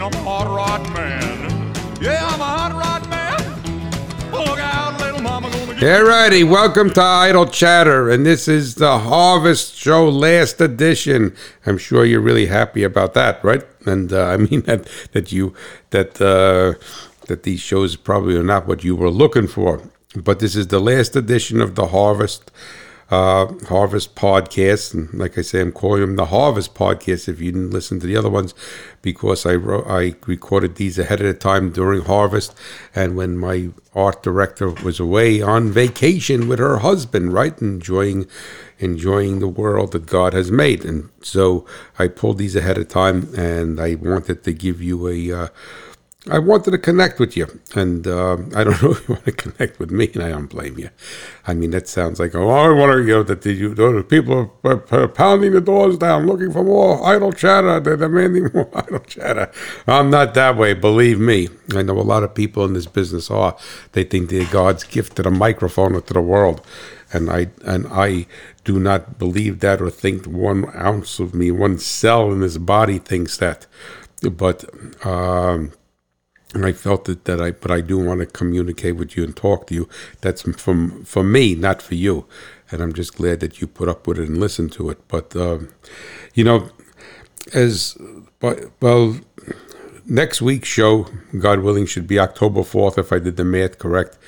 saying I'm a hot rod man. Yeah, I'm a hot rod man. Look out, little mama gonna get All righty, welcome to Idle Chatter, and this is the Harvest Show last edition. I'm sure you're really happy about that, right? And uh, I mean that that you that uh, that these shows probably are not what you were looking for, but this is the last edition of the Harvest uh, Harvest podcast, and like I say, I'm calling them the Harvest podcast. If you didn't listen to the other ones, because I wrote, I recorded these ahead of the time during Harvest, and when my art director was away on vacation with her husband, right, enjoying enjoying the world that God has made, and so I pulled these ahead of time, and I wanted to give you a. Uh, I wanted to connect with you, and uh, I don't know if you want to connect with me, and I don't blame you. I mean, that sounds like, oh, I want to, you know, that you know, people are, are pounding the doors down looking for more idle chatter. They're demanding more idle chatter. I'm not that way, believe me. I know a lot of people in this business are. They think they're God's gift to the microphone or to the world, and I and I do not believe that or think one ounce of me, one cell in this body thinks that. But um, and I felt that, that I, but I do want to communicate with you and talk to you. That's from for me, not for you. And I'm just glad that you put up with it and listened to it. But um, you know, as but well, next week's show, God willing, should be October fourth if I did the math correct,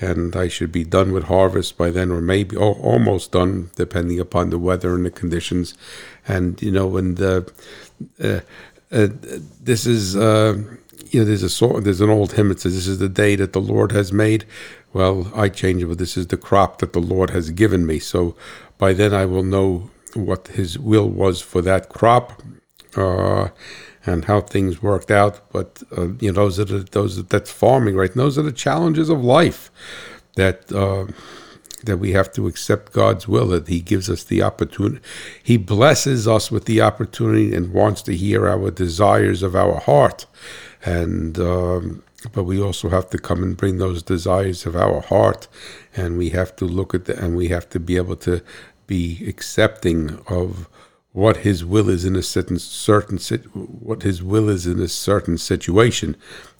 and I should be done with harvest by then, or maybe oh, almost done, depending upon the weather and the conditions. And you know, and uh, uh, uh, this is. You know, there's a song, there's an old hymn that says, "This is the day that the Lord has made." Well, I change it, but this is the crop that the Lord has given me. So by then I will know what His will was for that crop, uh, and how things worked out. But uh, you know, those are the those that's farming, right? And those are the challenges of life that. Uh, that we have to accept God's will, that He gives us the opportunity. He blesses us with the opportunity and wants to hear our desires of our heart and um, but we also have to come and bring those desires of our heart. And we have to look at the and we have to be able to be accepting of what his will is in a certain certain what his will is in a certain situation.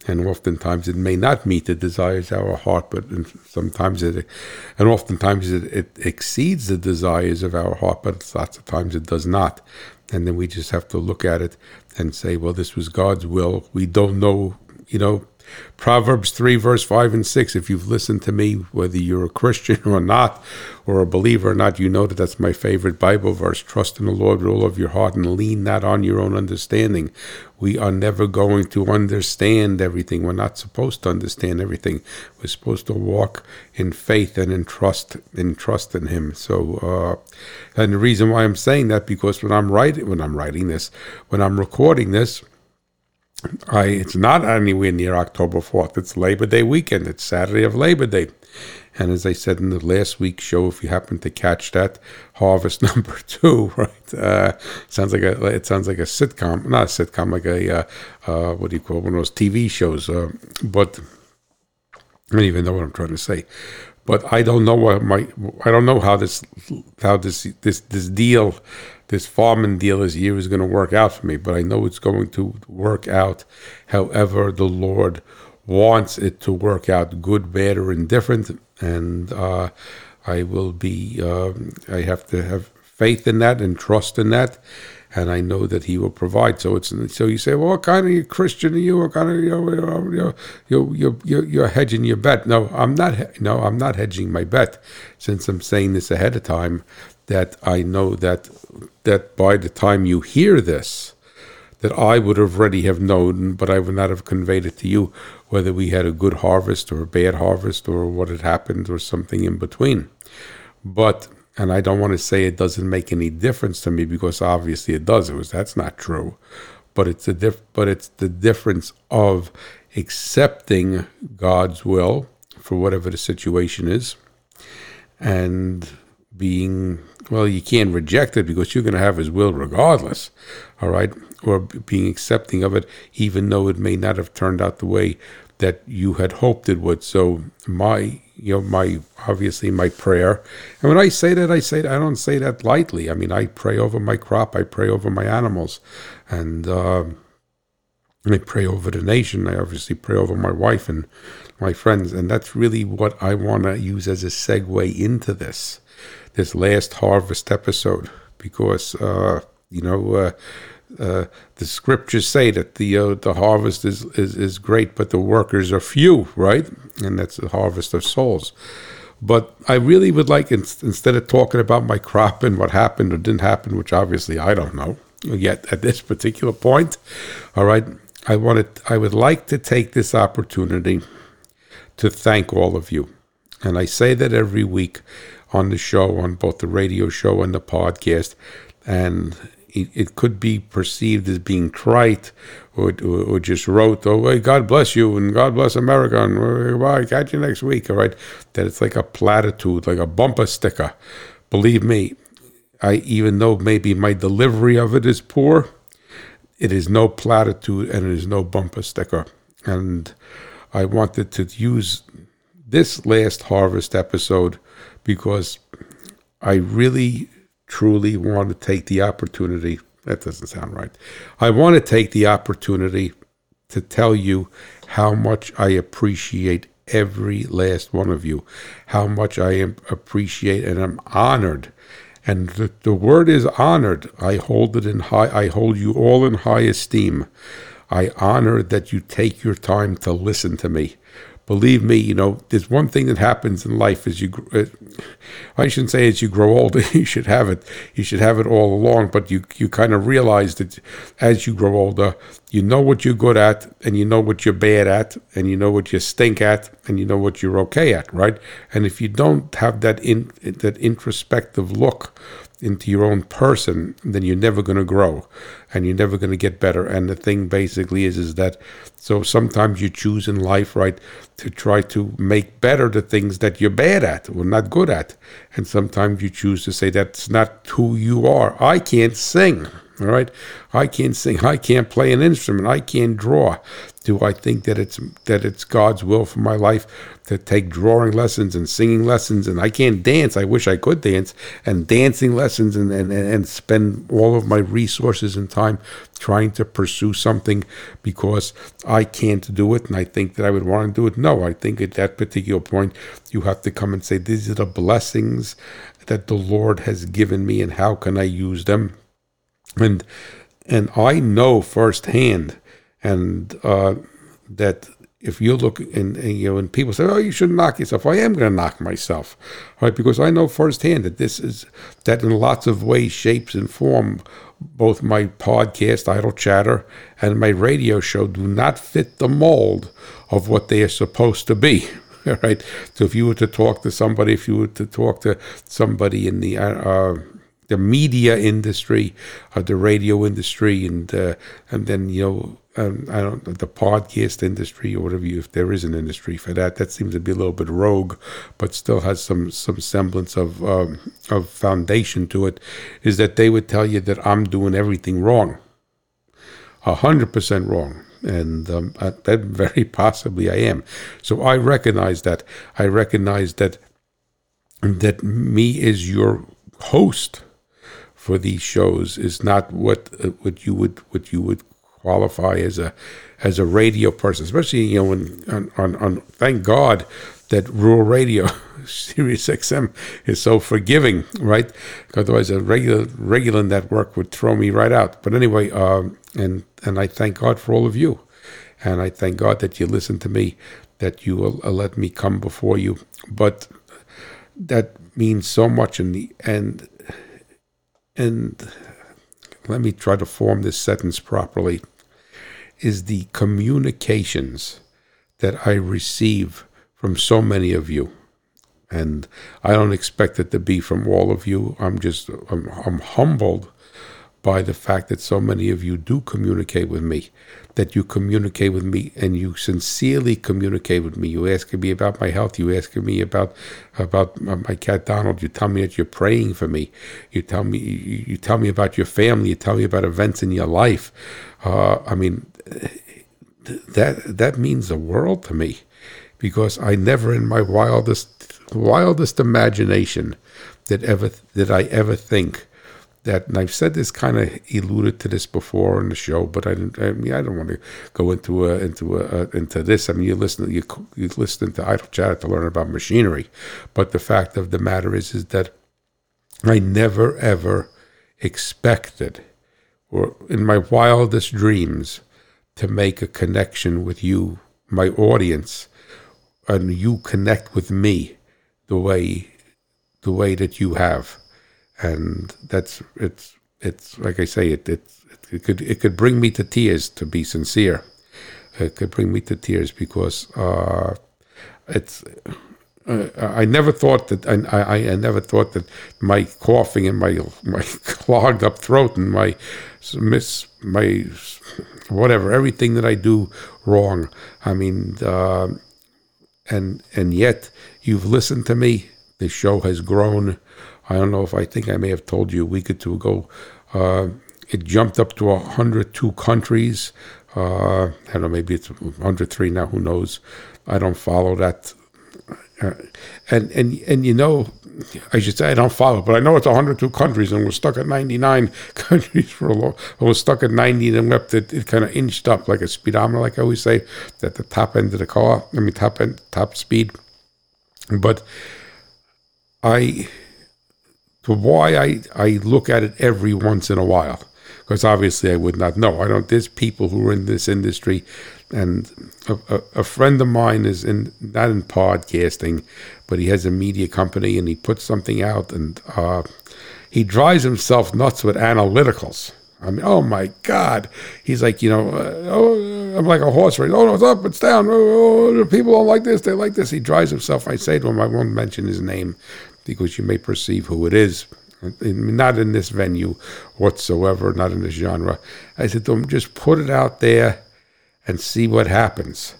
And oftentimes it may not meet the desires of our heart but sometimes it and oftentimes it, it exceeds the desires of our heart but lots of times it does not and then we just have to look at it and say, well, this was God's will. We don't know, you know, Proverbs 3, verse 5 and 6. If you've listened to me, whether you're a Christian or not, or a believer or not, you know that that's my favorite Bible verse. Trust in the Lord with all of your heart and lean not on your own understanding. We are never going to understand everything. We're not supposed to understand everything. We're supposed to walk in faith and in trust, in trust in Him. So, uh, and the reason why I'm saying that because when I'm writing, when I'm writing this, when I'm recording this, I, it's not anywhere near October 4th. It's Labor Day weekend. It's Saturday of Labor Day. And as I said in the last week's show, if you happen to catch that, Harvest number two, right? Uh, sounds like a it sounds like a sitcom, not a sitcom, like a uh, uh, what do you call it, one of those TV shows. Uh, but I don't even know what I'm trying to say. But I don't know what my I don't know how this how this this this deal this farming deal this year is going to work out for me, but I know it's going to work out however the Lord wants it to work out, good, bad, or indifferent. And uh, I will be, uh, I have to have faith in that and trust in that. And I know that He will provide. So it's so you say, well, what kind of Christian are you? What kind of you know, you you you you're hedging your bet? No, I'm not. No, I'm not hedging my bet. Since I'm saying this ahead of time, that I know that that by the time you hear this, that I would already have known, but I would not have conveyed it to you, whether we had a good harvest or a bad harvest or what had happened or something in between. But and I don't want to say it doesn't make any difference to me because obviously it does. It was that's not true, but it's a diff. But it's the difference of accepting God's will for whatever the situation is, and being well, you can't reject it because you're going to have His will regardless, all right? Or being accepting of it, even though it may not have turned out the way that you had hoped it would. So my, you know, my obviously my prayer, and when I say that, I say I don't say that lightly. I mean, I pray over my crop, I pray over my animals, and uh, I pray over the nation. I obviously pray over my wife and my friends. And that's really what I want to use as a segue into this, this last harvest episode, because, uh, you know, uh, uh, the scriptures say that the uh, the harvest is, is is great, but the workers are few, right? And that's the harvest of souls. But I really would like, instead of talking about my crop and what happened or didn't happen, which obviously I don't know yet at this particular point, all right, I wanted, I would like to take this opportunity to thank all of you. And I say that every week on the show, on both the radio show and the podcast. And it, it could be perceived as being trite or, or, or just wrote, oh, hey, God bless you and God bless America and bye, catch you next week, all right? That it's like a platitude, like a bumper sticker. Believe me, I even though maybe my delivery of it is poor, it is no platitude and it is no bumper sticker. And I wanted to use this last harvest episode because I really truly want to take the opportunity. That doesn't sound right. I want to take the opportunity to tell you how much I appreciate every last one of you, how much I appreciate and I'm honored. And the, the word is honored. I hold it in high. I hold you all in high esteem. I honor that you take your time to listen to me believe me, you know, there's one thing that happens in life as you, uh, I shouldn't say as you grow older, you should have it, you should have it all along, but you, you kind of realize that as you grow older, you know what you're good at, and you know what you're bad at, and you know what you stink at, and you know what you're okay at, right? And if you don't have that in, that introspective look into your own person, then you're never going to grow and you're never going to get better. And the thing basically is, is that so sometimes you choose in life, right, to try to make better the things that you're bad at or not good at. And sometimes you choose to say that's not who you are. I can't sing. All right, I can't sing. I can't play an instrument. I can't draw. Do I think that it's that it's God's will for my life to take drawing lessons and singing lessons? And I can't dance. I wish I could dance and dancing lessons and and, and spend all of my resources and time trying to pursue something because I can't do it and I think that I would want to do it. No, I think at that particular point you have to come and say these are the blessings that the Lord has given me and how can I use them and and I know firsthand, and uh, that if you look and, and, you know, and people say, "Oh, you shouldn't knock yourself," I am going to knock myself, right? Because I know firsthand that this is that in lots of ways, shapes, and form, both my podcast, Idle Chatter, and my radio show do not fit the mold of what they are supposed to be. Right. So if you were to talk to somebody, if you were to talk to somebody in the uh, uh the media industry, uh, the radio industry, and uh, and then you know um, I don't the podcast industry or whatever you, if there is an industry for that. That seems to be a little bit rogue, but still has some some semblance of um, of foundation to it. Is that they would tell you that I'm doing everything wrong, a hundred percent wrong. And um, that very possibly I am. So I recognize that. I recognize that that me is your host for these shows is not what uh, what you would what you would qualify as a as a radio person, especially you know when on, on, on thank God that rural radio Sirius XM is so forgiving, right? Otherwise, a regular regular network would throw me right out. But anyway, um, and and I thank God for all of you, and I thank God that you listen to me, that you will uh, let me come before you. But that means so much in the end and let me try to form this sentence properly, is the communications that I receive from so many of you. And I don't expect it to be from all of you. I'm just, I'm, I'm humbled by the fact that so many of you do communicate with me, that you communicate with me and you sincerely communicate with me. You asking me about my health. You asking me about about my cat Donald. You tell me that you're praying for me. You tell me you, tell me about your family. You tell me about events in your life. Uh, I mean, that that means the world to me, because I never in my wildest wildest imagination that ever that I ever think that, and I've said this kind of alluded to this before in the show, but I, I mean, I don't want to go into a, into a, uh, into this. I mean, you listen, you you listen to Idle Chatter to learn about machinery, but the fact of the matter is, is that I never ever expected, or in my wildest dreams, to make a connection with you, my audience, and you connect with me the way the way that you have, and that's it's it's like I say it it it could it could bring me to tears to be sincere. It could bring me to tears because uh, it's uh, I never thought that I, I, I never thought that my coughing and my my clogged up throat and my miss my whatever everything that I do wrong. I mean, uh, and and yet you've listened to me. The show has grown. I don't know if I think I may have told you a week or two ago. Uh, it jumped up to 102 countries. Uh, I don't know, maybe it's 103 now. Who knows? I don't follow that uh, and and and you know, I should say I don't follow, but I know it's 102 countries, and we're stuck at 99 countries for a long. Was stuck at 90, and left it, it kind of inched up like a speedometer, like I always say, at the top end of the car. I mean, top end, top speed. But I, why I I look at it every once in a while, because obviously I would not know. I don't. There's people who are in this industry, and a, a, a friend of mine is in not in podcasting, but he has a media company and he puts something out and uh, he drives himself nuts with analyticals. I mean, oh my God! He's like, you know, uh, oh, I'm like a horse race. Oh no, it's up, it's down. Oh, oh, people don't like this, they like this. He drives himself. I say to him, I won't mention his name because you may perceive who it is. Not in this venue whatsoever, not in this genre. I said to him, just put it out there and see what happens.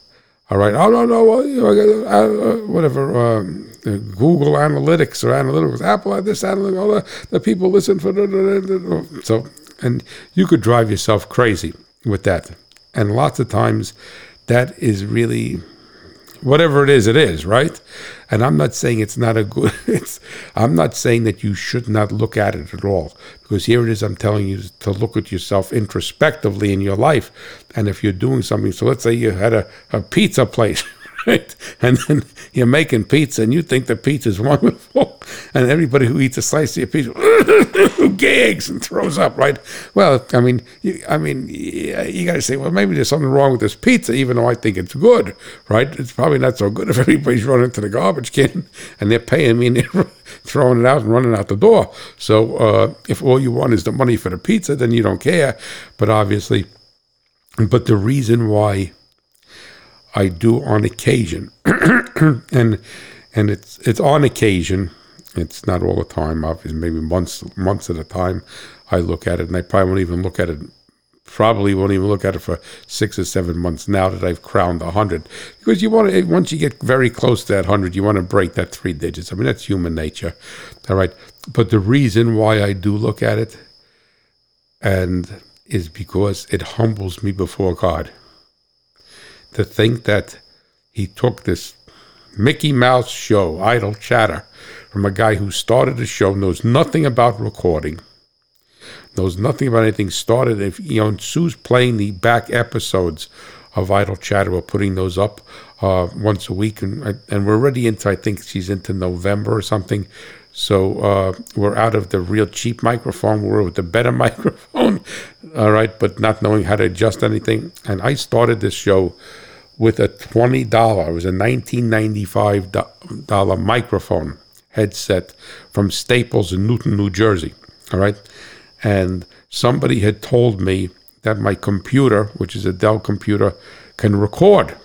All right. Oh no, no, well, you know, uh, uh, whatever. Um, uh, Google Analytics or Analytics, Apple, this Analytics, all the, the people listen for. The, the, the- so, and you could drive yourself crazy with that. And lots of times, that is really whatever it is, it is, right? And I'm not saying it's not a good. It's. I'm not saying that you should not look at it at all, because here it is. I'm telling you to look at yourself introspectively in your life, and if you're doing something. So let's say you had a, a pizza place. Right? And then you're making pizza and you think the pizza is wonderful. And everybody who eats a slice of your pizza gags and throws up, right? Well, I mean, you, I mean, you got to say, well, maybe there's something wrong with this pizza, even though I think it's good, right? It's probably not so good if everybody's running to the garbage can and they're paying me and they're throwing it out and running out the door. So uh, if all you want is the money for the pizza, then you don't care. But obviously, but the reason why I do on occasion, and and it's it's on occasion. It's not all the time. Obviously, maybe months months at a time. I look at it, and I probably won't even look at it. Probably won't even look at it for six or seven months now that I've crowned hundred. Because you want to once you get very close to that hundred, you want to break that three digits. I mean that's human nature. All right, but the reason why I do look at it, and is because it humbles me before God to think that he took this Mickey Mouse show, Idle Chatter, from a guy who started the show, knows nothing about recording, knows nothing about anything, started, if you know, Sue's playing the back episodes of Idle Chatter, we're putting those up uh, once a week, and, and we're already into, I think she's into November or something. So uh, we're out of the real cheap microphone. We're with the better microphone, all right, but not knowing how to adjust anything. And I started this show with a twenty dollar. It was a nineteen ninety five dollar microphone headset from Staples in Newton, New Jersey. All right, and somebody had told me that my computer, which is a Dell computer, can record.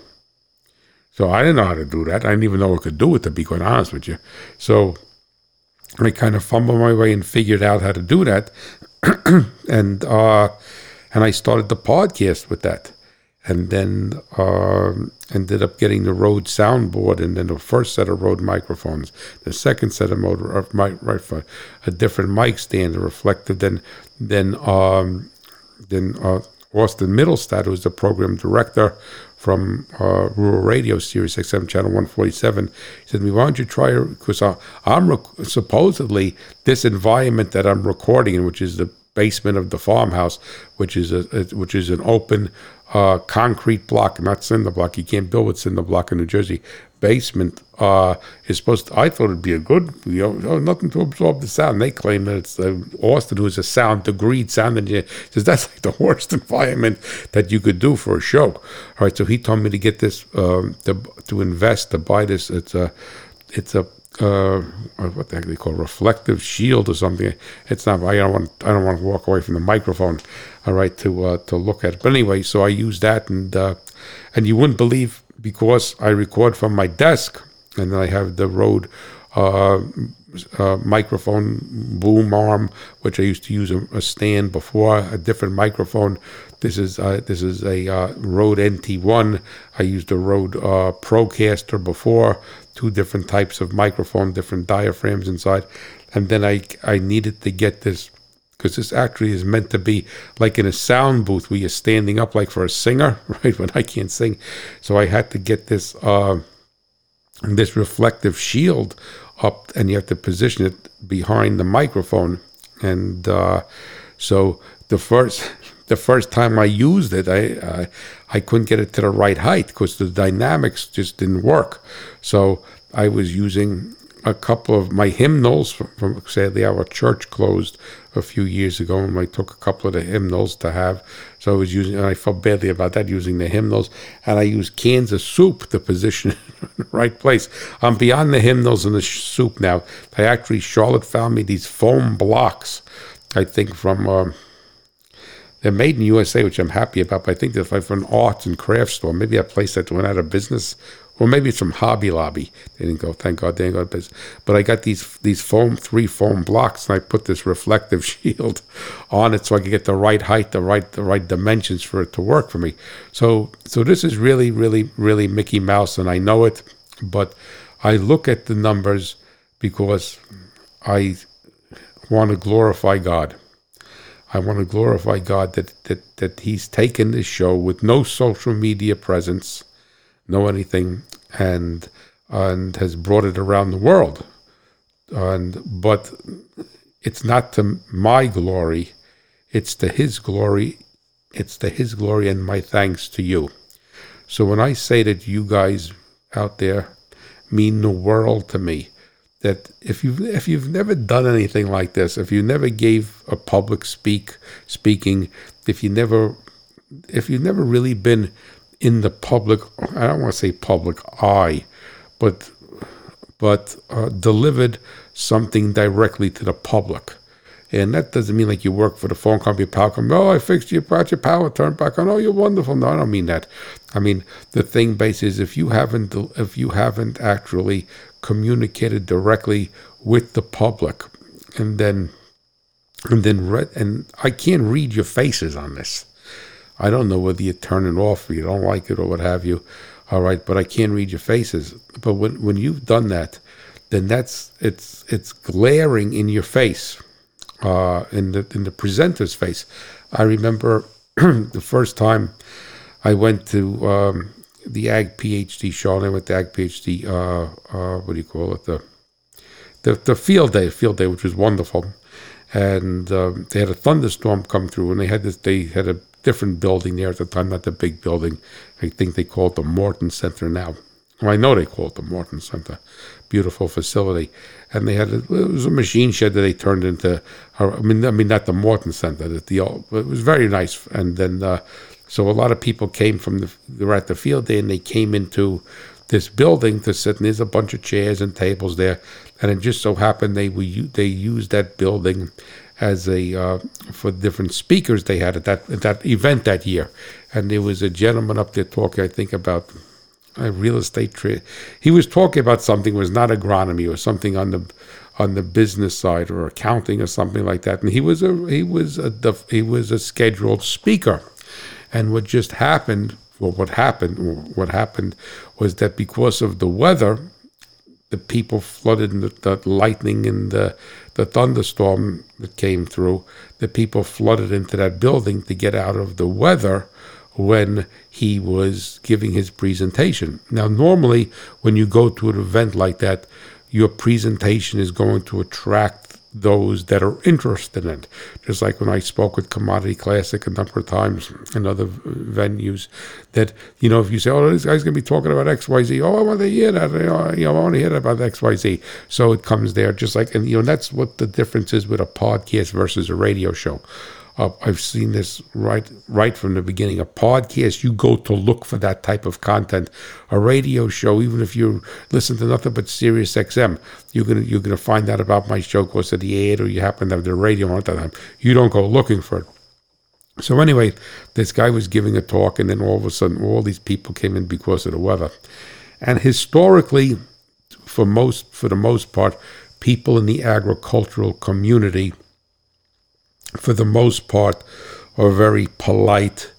So I didn't know how to do that. I didn't even know I could do it, to be quite honest with you. So I kind of fumbled my way and figured out how to do that, and uh, and I started the podcast with that, and then um ended up getting the Rode soundboard, and then the first set of Rode microphones, the second set of motor of mic, right for a different mic stand, a reflective. Then then um, then uh, Austin Middlestad, who's the program director from uh, Rural Radio, Sirius XM Channel 147. He said me, why don't you try, because I'm rec- supposedly this environment that I'm recording in, which is the basement of the farmhouse, which is a, a which is an open uh, concrete block, not cinder block. You can't build with cinder block in New Jersey. Basement uh, is supposed. To, I thought it'd be a good, you know, oh, nothing to absorb the sound. They claim that it's uh, Austin, who is a sound degreed sound engineer, says that's like the worst environment that you could do for a show. All right, so he told me to get this, um, to to invest to buy this. It's a, it's a uh, what the heck they call it, reflective shield or something. It's not. I don't want. I don't want to walk away from the microphone. All right, to uh, to look at. It. But anyway, so I use that, and uh, and you wouldn't believe because I record from my desk, and I have the Rode uh, uh, microphone boom arm, which I used to use a, a, stand before, a different microphone. This is uh, this is a uh, Rode NT1. I used a Rode uh, Procaster before, two different types of microphone, different diaphragms inside, and then I I needed to get this because this actually is meant to be like in a sound booth where you're standing up like for a singer, right? When I can't sing, so I had to get this uh, this reflective shield up, and you have to position it behind the microphone, and uh, so the first the first time I used it, I I, I couldn't get it to the right height because the dynamics just didn't work. So I was using a couple of my hymnals from, from sadly our church closed a few years ago and I took a couple of the hymnals to have. So I was using and I felt badly about that using the hymnals. And I used cans of soup to position in the right place. I'm beyond the hymnals and the soup now. I actually Charlotte found me these foam blocks I think from uh, they're made in USA, which I'm happy about. But I think they're from an arts and crafts store, maybe a place that went out of business, or maybe it's from Hobby Lobby. They didn't go. Thank God they didn't go. But I got these these foam three foam blocks, and I put this reflective shield on it so I could get the right height, the right the right dimensions for it to work for me. So so this is really really really Mickey Mouse, and I know it, but I look at the numbers because I want to glorify God. I want to glorify God that, that, that He's taken this show with no social media presence, no anything, and and has brought it around the world. And but it's not to my glory, it's to His glory. It's to His glory and my thanks to you. So when I say that you guys out there mean the world to me, that if you if you've never done anything like this, if you never gave a public speak speaking, if you never if you've never really been in the public, I don't want to say public eye, but but uh, delivered something directly to the public. And that doesn't mean like you work for the phone company, power company. Oh, I fixed your, brought your power turned back on. Oh, you're wonderful. No, I don't mean that. I mean the thing base is if you haven't if you haven't actually communicated directly with the public, and then and then read, and I can't read your faces on this. I don't know whether you turn it off or you don't like it or what have you. All right, but I can't read your faces. But when when you've done that, then that's it's it's glaring in your face, uh, in the in the presenter's face. I remember the first time I went to um, the Ag PhD show. I went to Ag PhD. Uh, uh, what do you call it? The the the field day, field day, which was wonderful. And um, they had a thunderstorm come through, and they had this. They had a different building there at the time, not the big building. I think they call it the Morton Center now. Well, I know they call it the Morton Center. Beautiful facility, and they had a, it was a machine shed that they turned into. I mean, I mean not the Morton Center. The, old, it was very nice, and then uh, so a lot of people came from the they were at the field day and they came into this building to sit. And there's a bunch of chairs and tables there, and it just so happened they we they used that building as a uh, for different speakers they had at that at that event that year. And there was a gentleman up there talking, I think about a real estate trade. He was talking about something was not agronomy or something on the on the business side or accounting or something like that. And he was a he was a he was a scheduled speaker. And what just happened, well, what happened, what happened was that because of the weather, the people flooded in the, the lightning and the, the thunderstorm that came through, the people flooded into that building to get out of the weather when he was giving his presentation. Now, normally, when you go to an event like that, your presentation is going to attract those that are interested in it. Just like when I spoke with Commodity Classic a number of times in other venues, that, you know, if you say, oh, this guy's going to be talking about XYZ, oh, I want to hear that, you know, I want to hear about XYZ. So it comes there just like, and, you know, that's what the difference is with a podcast versus a radio show. Uh, I've seen this right right from the beginning. A podcast, you go to look for that type of content. A radio show, even if you listen to nothing but Sirius XM, you're gonna you're gonna find out about my show because of the ad or you happen to have the radio on at that time. You don't go looking for it. So anyway, this guy was giving a talk, and then all of a sudden, all these people came in because of the weather. And historically, for most for the most part, people in the agricultural community for the most part, are very polite.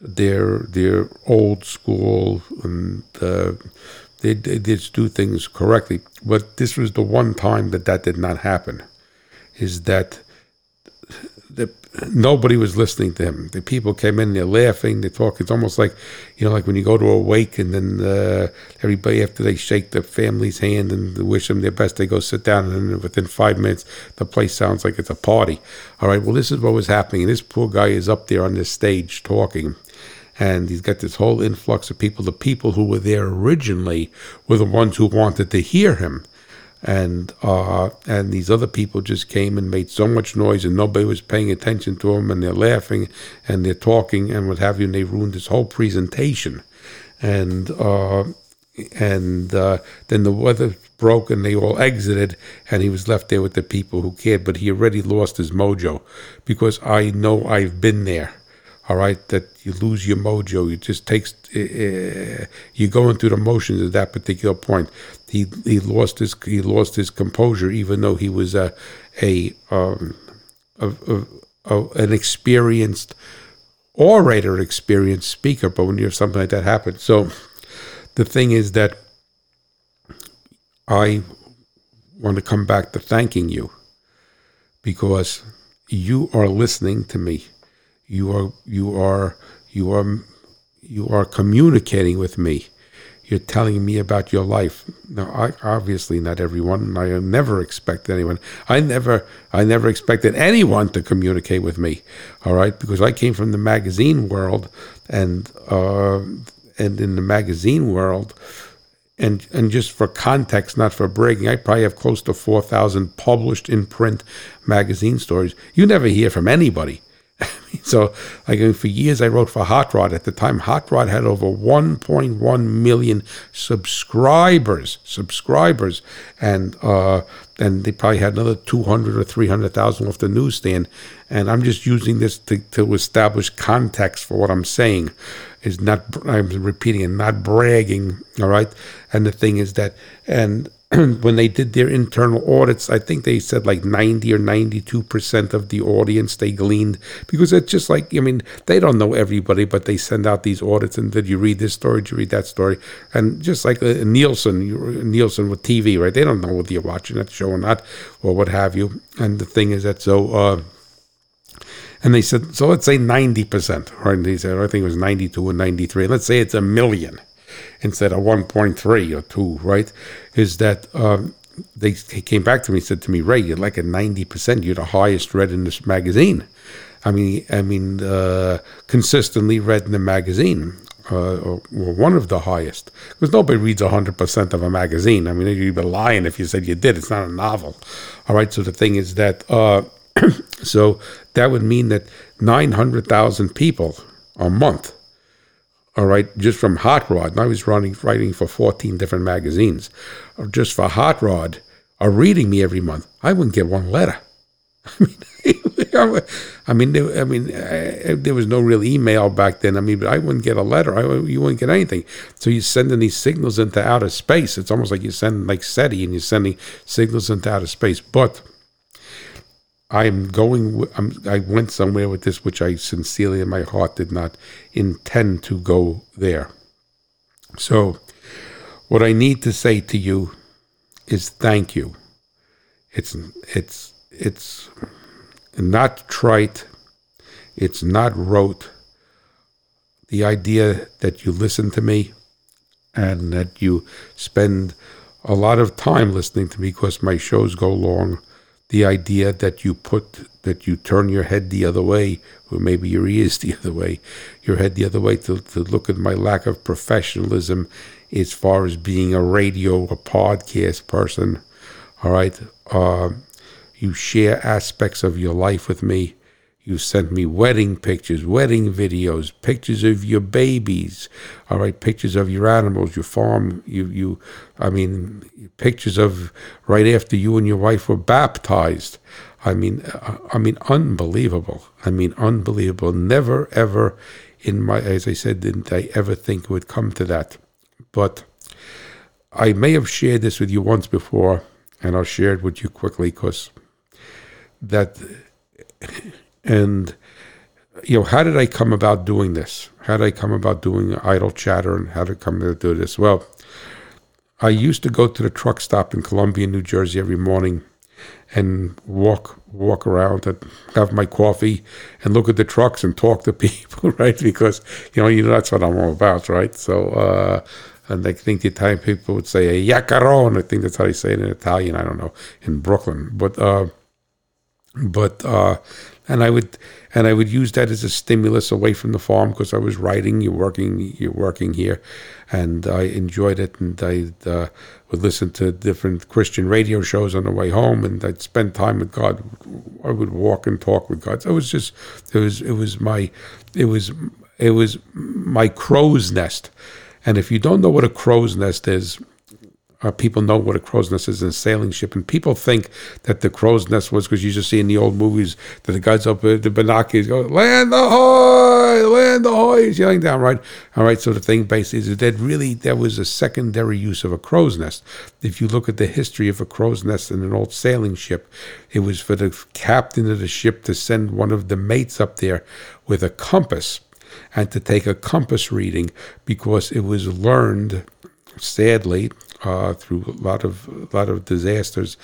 They're they're old school and uh, they, they just do things correctly. But this was the one time that that did not happen. Is that the nobody was listening to him. The people came in, they're laughing, they talk. It's almost like, you know, like when you go to a wake and then uh, everybody, after they shake the family's hand and wish them their best, they go sit down and within five minutes, the place sounds like it's a party. All right, well, this is what was happening. This poor guy is up there on this stage talking. And he's got this whole influx of people. The people who were there originally were the ones who wanted to hear him and uh, and these other people just came and made so much noise, and nobody was paying attention to them, and they're laughing and they're talking and what have you, and they ruined this whole presentation, and uh, and uh, then the weather broke and they all exited, and he was left there with the people who cared, but he already lost his mojo because I know I've been there all right, that you lose your mojo. It just takes, uh, you're going through the motions at that particular point. He he lost his he lost his composure, even though he was a a, um, a, a, a an experienced orator, experienced speaker. But when you have something like that happen, so the thing is that I want to come back to thanking you because you are listening to me you are you are you are you are communicating with me. You're telling me about your life. Now, I, obviously, not everyone. I never expect anyone. I never, I never expected anyone to communicate with me. All right, because I came from the magazine world, and uh, and in the magazine world, and and just for context, not for bragging, I probably have close to four thousand published in print magazine stories. You never hear from anybody so, like for years, I wrote for Hot Rod. At the time, Hot Rod had over 1.1 million subscribers. Subscribers, and uh, and they probably had another 200 or 300,000 off the newsstand. And I'm just using this to, to establish context for what I'm saying. Is not I'm repeating and not bragging. All right. And the thing is that and when they did their internal audits, I think they said like 90 or 92% of the audience they gleaned because it's just like, I mean, they don't know everybody, but they send out these audits and did you read this story? Did you read that story? And just like uh, Nielsen, Nielsen with TV, right? They don't know whether you're watching that show or not or what have you. And the thing is that so, uh, and they said, so let's say 90%, right? They said, I think it was 92 and 93. Let's say it's a million instead of 1.3 or 2, right? Is that um, they, came back to me and said to me, Ray, you're like a 90%. You're the highest read in this magazine. I mean, I mean, uh, consistently read in the magazine. Uh, or, or, one of the highest, because nobody reads 100% of a magazine. I mean, you'd be lying if you said you did. It's not a novel. All right, so the thing is that, uh, so that would mean that 900,000 people a month all right, just from Hot Rod. And I was running, writing for 14 different magazines. Just for Hot Rod, are reading me every month. I wouldn't get one letter. I mean, I there, I mean, uh, there was no real email back then. I mean, but I wouldn't get a letter. I, you wouldn't get anything. So you're sending these signals into outer space. It's almost like you're sending like SETI and you're sending signals into outer space. But I'm going, I'm, I went somewhere with this, which I sincerely in my heart did not intend to go there. So, what I need to say to you is thank you. It's, it's, it's not trite, it's not rote. the idea that you listen to me and that you spend a lot of time listening to me because my shows go long. The idea that you put that you turn your head the other way, or maybe your ears the other way, your head the other way to, to look at my lack of professionalism as far as being a radio or podcast person. All right. Uh, you share aspects of your life with me. You sent me wedding pictures, wedding videos, pictures of your babies, all right, pictures of your animals, your farm, you, you, I mean, pictures of right after you and your wife were baptized. I mean, uh, I mean, unbelievable. I mean, unbelievable. Never, ever in my, as I said, didn't I ever think it would come to that. But I may have shared this with you once before, and I'll share it with you quickly because that and you know how did i come about doing this? How did i come about doing idle chatter and how did i come to do this? Well i used to go to the truck stop in columbia new jersey every morning and walk walk around and have my coffee and look at the trucks and talk to people right? Because you know you know that's what i'm all about right? So uh and I think the Italian people would say a yacarone. I think that's how they say it in Italian. I don't know. In Brooklyn, but uh, but uh, and I would and I would use that as a stimulus away from the farm because I was writing. You're working. You're working here, and I enjoyed it. And I uh, would listen to different Christian radio shows on the way home, and I'd spend time with God. I would walk and talk with God. So it was just it was it was my it was it was my crow's nest. And if you don't know what a crow's nest is, uh, people know what a crow's nest is in a sailing ship, and people think that the crow's nest was because you just see in the old movies that the guys up the binoculars go, "Land ahoy! Land ahoy!" He's yelling down, right? All right. So the thing basically is that really there was a secondary use of a crow's nest. If you look at the history of a crow's nest in an old sailing ship, it was for the captain of the ship to send one of the mates up there with a compass and to take a compass reading because it was learned sadly uh, through a lot of a lot of disasters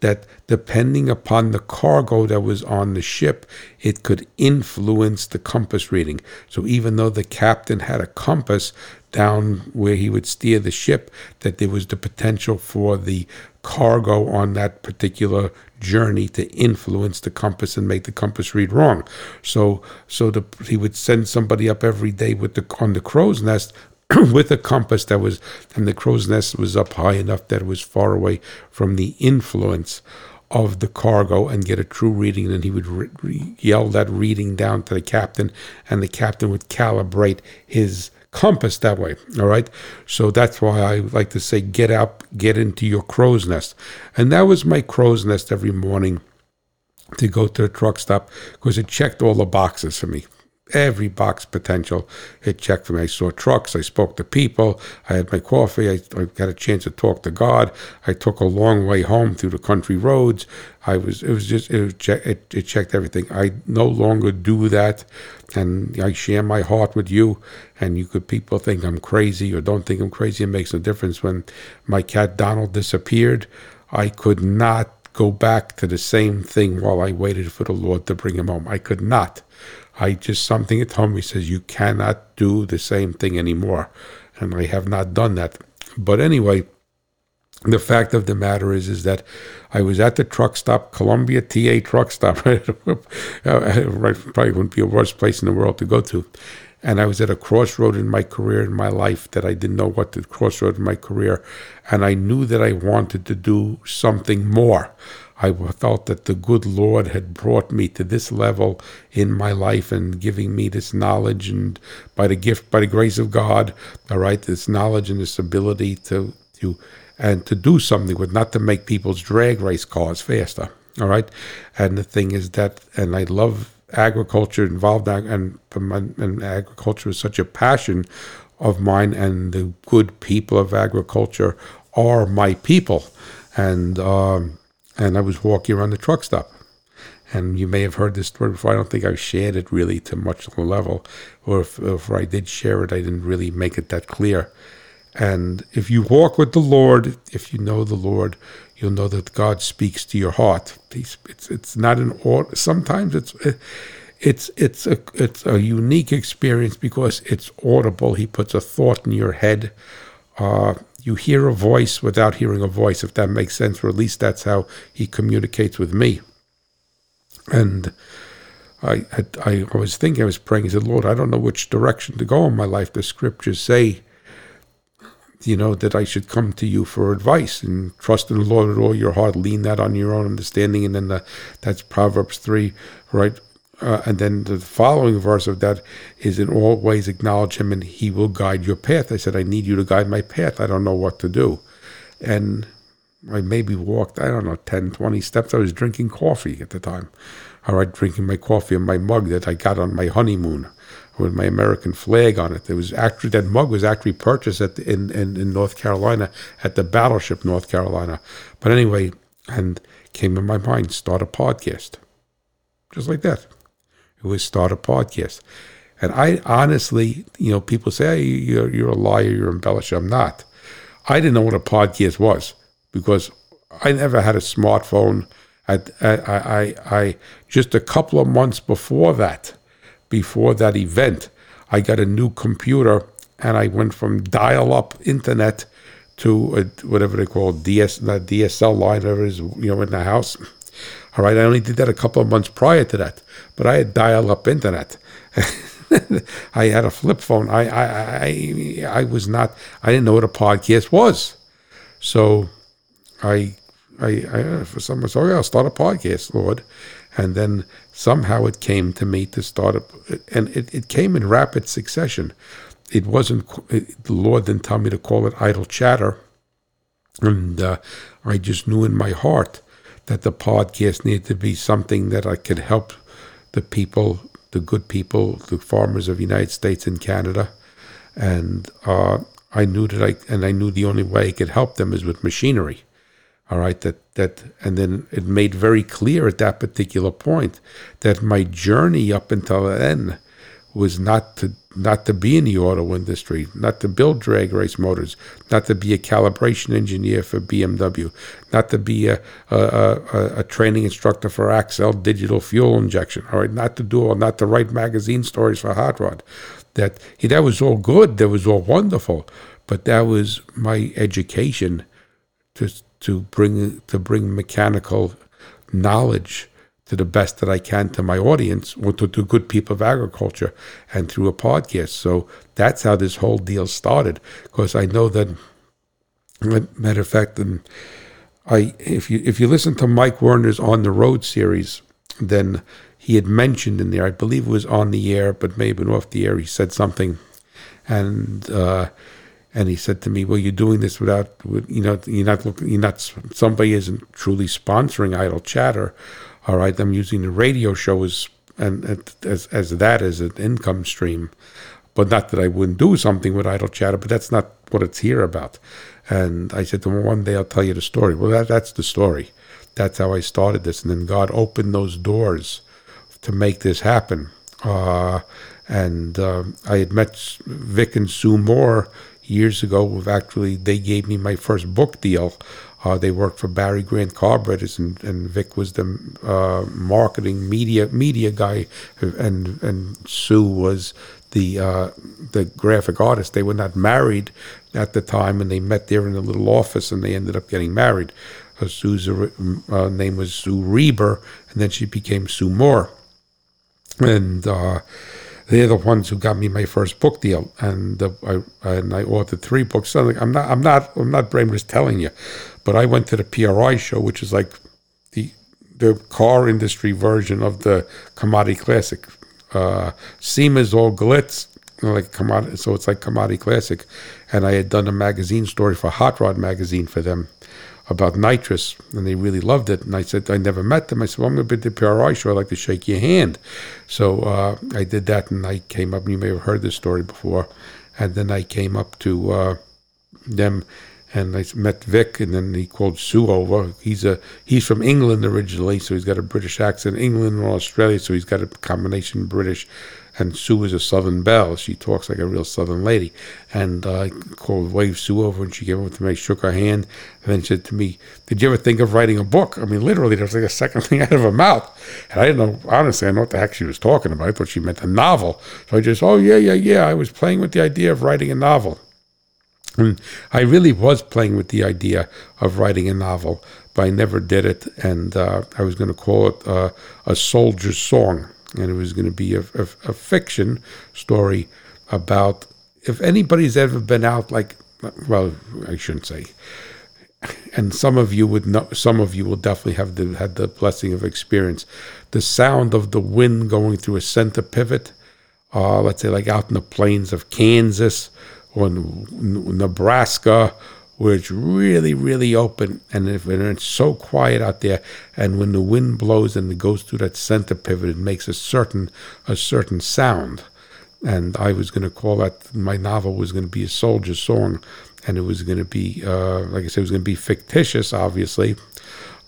that depending upon the cargo that was on the ship, it could influence the compass reading. So even though the captain had a compass down where he would steer the ship, that there was the potential for the cargo on that particular journey to influence the compass and make the compass read wrong. So so the, he would send somebody up every day with the on the crow's nest with a compass that was, and the crow's nest was up high enough that it was far away from the influence of the cargo and get a true reading. And he would re- re- yell that reading down to the captain, and the captain would calibrate his compass that way. All right. So that's why I like to say, get up, get into your crow's nest. And that was my crow's nest every morning to go to the truck stop because it checked all the boxes for me every box potential it checked for me. I saw trucks, I spoke to people, I had my coffee, I, I got a chance to talk to God. I took a long way home through the country roads. I was it was just it, was it, it checked everything. I no longer do that, and I share my heart with you. And you could people think I'm crazy or don't think I'm crazy. It makes no difference. When my cat Donald disappeared, I could not go back to the same thing while I waited for the Lord to bring him home. I could not. I just something at home. He says you cannot do the same thing anymore, and I have not done that. But anyway, the fact of the matter is, is that I was at the truck stop, Columbia TA truck stop. Right, probably wouldn't be a worse place in the world to go to. And I was at a crossroad in my career, in my life, that I didn't know what the crossroad in my career, and I knew that I wanted to do something more. I felt that the good Lord had brought me to this level in my life and giving me this knowledge and by the gift, by the grace of God, all right, this knowledge and this ability to to and to do something with not to make people's drag race cars faster. All right. And the thing is that and I love agriculture involved and, and agriculture is such a passion of mine and the good people of agriculture are my people. And um, and I was walking around the truck stop. And you may have heard this story before. I don't think I shared it really to much of a level, or if, if I did share it, I didn't really make it that clear. And if you walk with the Lord, if you know the Lord, you'll know that God speaks to your heart. It's it's not an. Sometimes it's it's it's a it's a unique experience because it's audible. He puts a thought in your head. Uh, you hear a voice without hearing a voice, if that makes sense, or at least that's how he communicates with me. And I, I, I was thinking, I was praying, I said, Lord, I don't know which direction to go in my life. The scriptures say, you know, that I should come to you for advice and trust in the Lord with all your heart, lean that on your own understanding. And then the, that's Proverbs 3, right? Uh, and then the following verse of that is in all ways acknowledge him and he will guide your path. I said, I need you to guide my path. I don't know what to do. And I maybe walked, I don't know, 10, 20 steps. I was drinking coffee at the time. All right, drinking my coffee in my mug that I got on my honeymoon with my American flag on it. It was actually that mug was actually purchased at the, in, in in North Carolina at the battleship North Carolina. But anyway, and came in my mind, start a podcast, just like that. Was start a podcast, and I honestly, you know, people say hey, you're you're a liar, you're embellishing. I'm not. I didn't know what a podcast was because I never had a smartphone. I, I, I, I just a couple of months before that before that event, I got a new computer and I went from dial up internet to a, whatever they call DS, DSL line, whatever it is, you know, in the house. All right, I only did that a couple of months prior to that, but I had dial up internet. I had a flip phone. I, I, I, I was not, I didn't know what a podcast was. So I, I, I for someone, so yeah, I'll start a podcast, Lord. And then somehow it came to me to start up, and it, it came in rapid succession. It wasn't, the Lord didn't tell me to call it idle chatter. And uh, I just knew in my heart that the podcast needed to be something that I could help the people, the good people, the farmers of the United States and Canada. And uh, I knew that I, and I knew the only way I could help them is with machinery. All right, that that, and then it made very clear at that particular point that my journey up until then was not to not to be in the auto industry, not to build drag race motors, not to be a calibration engineer for BMW, not to be a a, a, a training instructor for Accel digital fuel injection. All right, not to do or not to write magazine stories for Hot Rod. That that was all good. That was all wonderful, but that was my education to to bring to bring mechanical knowledge to the best that I can to my audience or to, to good people of agriculture and through a podcast. So that's how this whole deal started. Because I know that matter of fact, and I if you if you listen to Mike Werner's On the Road series, then he had mentioned in there, I believe it was on the air, but maybe off the air, he said something and uh, and he said to me, "Well, you're doing this without, you know, you're not looking, you're not somebody isn't truly sponsoring idle chatter. All right, I'm using the radio show as and as as that as an income stream, but not that I wouldn't do something with idle chatter. But that's not what it's here about." And I said to "One day I'll tell you the story." Well, that, that's the story. That's how I started this, and then God opened those doors to make this happen. Uh, and uh, I had met Vic and Sue Moore years ago. Actually, they gave me my first book deal. Uh, they worked for Barry Grant Carburetors, and, and Vic was the uh, marketing media media guy, and and Sue was the uh, the graphic artist. They were not married at the time, and they met there in a little office, and they ended up getting married. Uh, Sue's uh, name was Sue Reber, and then she became Sue Moore, and uh, they're the ones who got me my first book deal, and uh, I and I authored three books. I'm not I'm not I'm not brainless telling you, but I went to the PRI show, which is like the the car industry version of the commodity classic. Uh, all glitz, you know, like commodity, so it's like commodity classic, and I had done a magazine story for Hot Rod magazine for them about nitrous, and they really loved it. And I said, I never met them. I said, well, I'm going to be at the PRI show. I'd like to shake your hand. So uh, I did that, and I came up. And you may have heard this story before. And then I came up to uh, them, and I met Vic, and then he called Sue over. He's a he's from England originally, so he's got a British accent. England or Australia, so he's got a combination British and Sue is a Southern belle. She talks like a real Southern lady. And uh, I called, waved Sue over, and she came over to me, shook her hand, and then said to me, "Did you ever think of writing a book?" I mean, literally, there was like a second thing out of her mouth, and I didn't know. Honestly, I know what the heck she was talking about. I thought she meant a novel. So I just, "Oh yeah, yeah, yeah." I was playing with the idea of writing a novel. And I really was playing with the idea of writing a novel, but I never did it. And uh, I was going to call it uh, A Soldier's Song. And it was going to be a, a, a, fiction story about if anybody's ever been out, like, well, I shouldn't say. And some of you would know, some of you will definitely have the, had the blessing of experience. The sound of the wind going through a center pivot, uh, let's say like out in the plains of Kansas or Nebraska, where it's really, really open, and, if, and it's so quiet out there, and when the wind blows and it goes through that center pivot, it makes a certain a certain sound. And I was going to call that my novel was going to be a soldier song, and it was going to be, uh, like I said, it was going to be fictitious, obviously,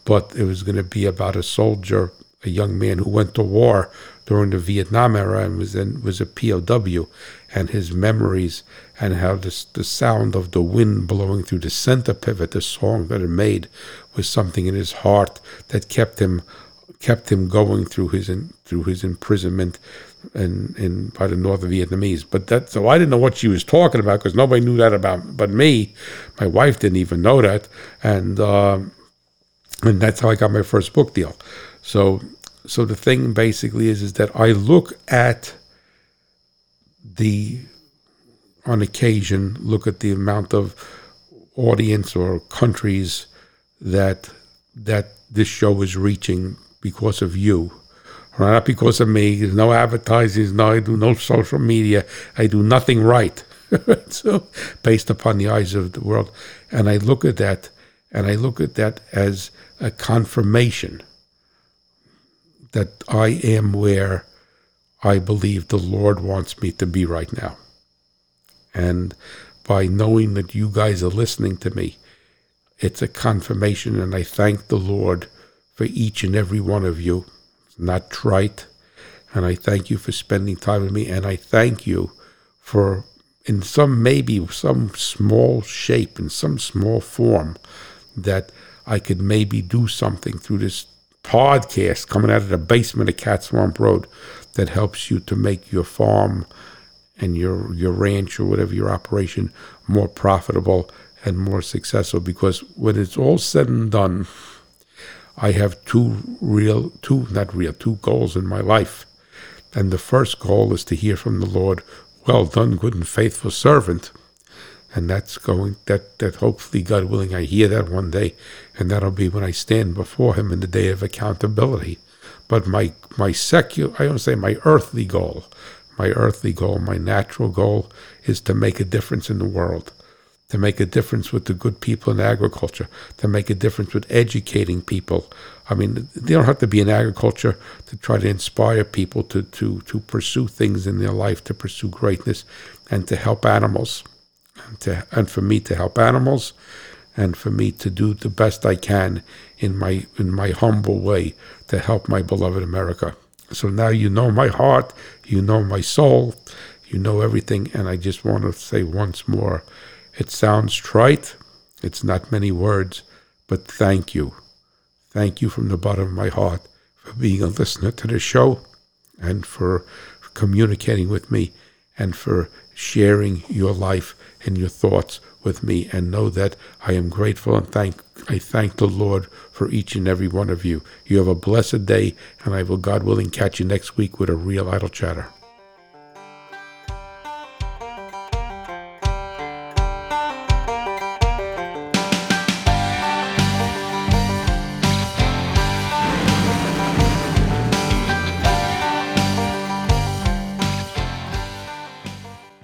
but it was going to be about a soldier, a young man who went to war during the Vietnam era and was then was a POW, and his memories and how this, the sound of the wind blowing through the center pivot, the song that it made, was something in his heart that kept him kept him going through his in, through his imprisonment in, in by the North Vietnamese. But that so I didn't know what she was talking about because nobody knew that about but me. My wife didn't even know that, and uh, and that's how I got my first book deal. So so the thing basically is is that I look at the on occasion look at the amount of audience or countries that that this show is reaching because of you. Not because of me. There's no advertising no i do no social media. I do nothing right. So based upon the eyes of the world. And i look at that and i look at that as a confirmation that i am where i believe the lord wants me to be right now and by knowing that you guys are listening to me, it's a confirmation. And I thank the Lord for each and every one of you. It's not trite. And I thank you for spending time with me. And I thank you for, in some, maybe some small shape, in some small form, that I could maybe do something through this podcast coming out of the basement of Cat Swamp Road that helps you to make your farm and your your ranch or whatever your operation more profitable and more successful. Because when it's all said and done i have two real two not real two goals in my life. And the first goal is to hear from the lord well done good and faithful servant. And that's going that that hopefully god willing i hear that one day and that'll be when i stand before him in the day of accountability. But my my secular i don't say my earthly goal my earthly goal, my natural goal is to make a difference in the world, to make a difference with the good people in agriculture, to make a difference with educating people. I mean, they don't have to be in agriculture to try to inspire people to, to, to pursue things in their life, to pursue greatness, and to help animals. And, to, and for me to help animals, and for me to do the best I can in my in my humble way to help my beloved America. So now you know my heart, you know my soul, you know everything. And I just want to say once more it sounds trite, it's not many words, but thank you. Thank you from the bottom of my heart for being a listener to the show and for communicating with me and for sharing your life and your thoughts with me and know that I am grateful and thank I thank the Lord for each and every one of you. You have a blessed day and I will God willing catch you next week with a real idle chatter.